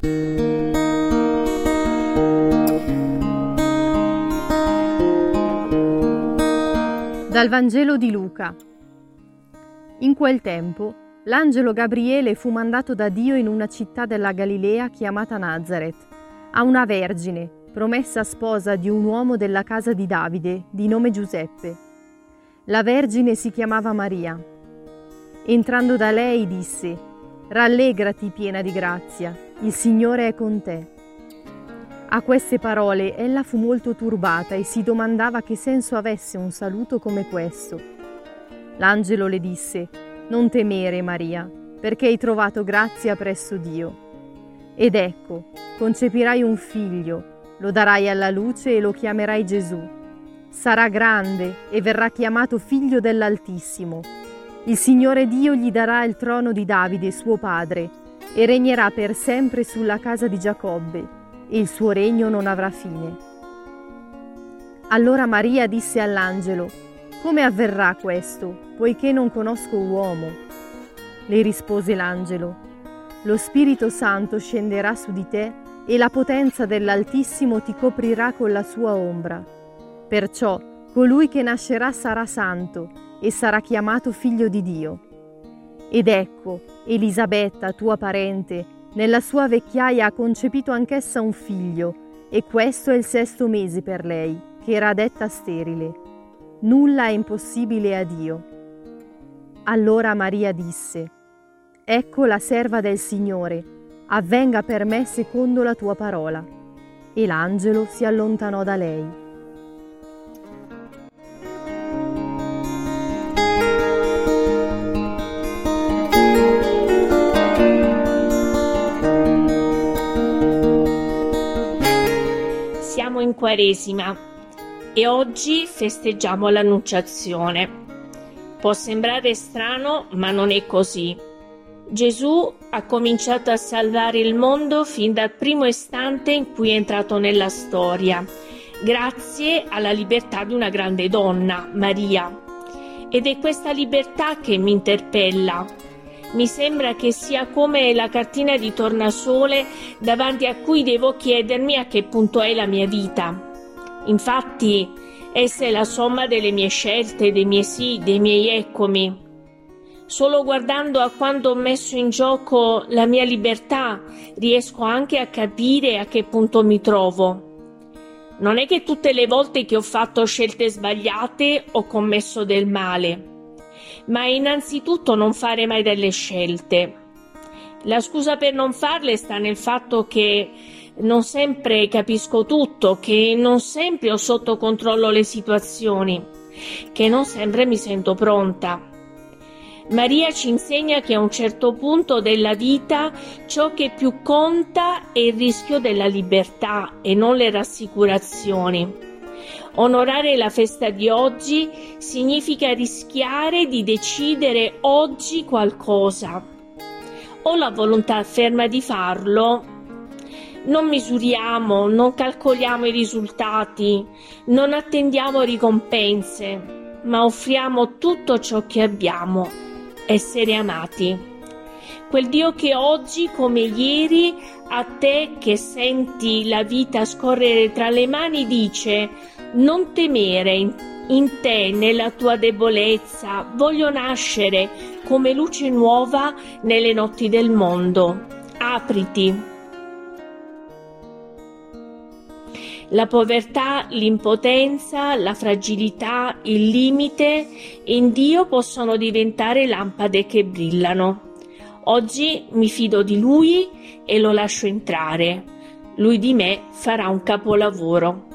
Dal Vangelo di Luca. In quel tempo l'angelo Gabriele fu mandato da Dio in una città della Galilea chiamata Nazareth, a una vergine, promessa sposa di un uomo della casa di Davide, di nome Giuseppe. La vergine si chiamava Maria. Entrando da lei disse, Rallegrati piena di grazia, il Signore è con te. A queste parole ella fu molto turbata e si domandava che senso avesse un saluto come questo. L'angelo le disse, Non temere Maria, perché hai trovato grazia presso Dio. Ed ecco, concepirai un figlio, lo darai alla luce e lo chiamerai Gesù. Sarà grande e verrà chiamato figlio dell'Altissimo. Il Signore Dio gli darà il trono di Davide, suo padre, e regnerà per sempre sulla casa di Giacobbe e il suo regno non avrà fine. Allora Maria disse all'angelo, Come avverrà questo, poiché non conosco uomo? Le rispose l'angelo, Lo Spirito Santo scenderà su di te e la potenza dell'Altissimo ti coprirà con la sua ombra. Perciò colui che nascerà sarà santo e sarà chiamato figlio di Dio. Ed ecco, Elisabetta, tua parente, nella sua vecchiaia ha concepito anch'essa un figlio, e questo è il sesto mese per lei, che era detta sterile. Nulla è impossibile a Dio. Allora Maria disse, Ecco la serva del Signore, avvenga per me secondo la tua parola. E l'angelo si allontanò da lei. Siamo in Quaresima e oggi festeggiamo l'Annunciazione. Può sembrare strano, ma non è così. Gesù ha cominciato a salvare il mondo fin dal primo istante in cui è entrato nella storia, grazie alla libertà di una grande donna, Maria. Ed è questa libertà che mi interpella, mi sembra che sia come la cartina di tornasole davanti a cui devo chiedermi a che punto è la mia vita. Infatti, essa è la somma delle mie scelte, dei miei sì, dei miei eccomi. Solo guardando a quando ho messo in gioco la mia libertà riesco anche a capire a che punto mi trovo. Non è che tutte le volte che ho fatto scelte sbagliate ho commesso del male ma innanzitutto non fare mai delle scelte. La scusa per non farle sta nel fatto che non sempre capisco tutto, che non sempre ho sotto controllo le situazioni, che non sempre mi sento pronta. Maria ci insegna che a un certo punto della vita ciò che più conta è il rischio della libertà e non le rassicurazioni. Onorare la festa di oggi significa rischiare di decidere oggi qualcosa. Ho la volontà ferma di farlo? Non misuriamo, non calcoliamo i risultati, non attendiamo ricompense, ma offriamo tutto ciò che abbiamo, essere amati. Quel Dio che oggi come ieri a te che senti la vita scorrere tra le mani dice non temere in, te, nella tua debolezza, voglio nascere come luce nuova nelle notti del mondo. Apriti. La povertà, l'impotenza, la fragilità, il limite in Dio possono diventare lampade che brillano. Oggi mi fido di Lui e lo lascio entrare. Lui di me farà un capolavoro.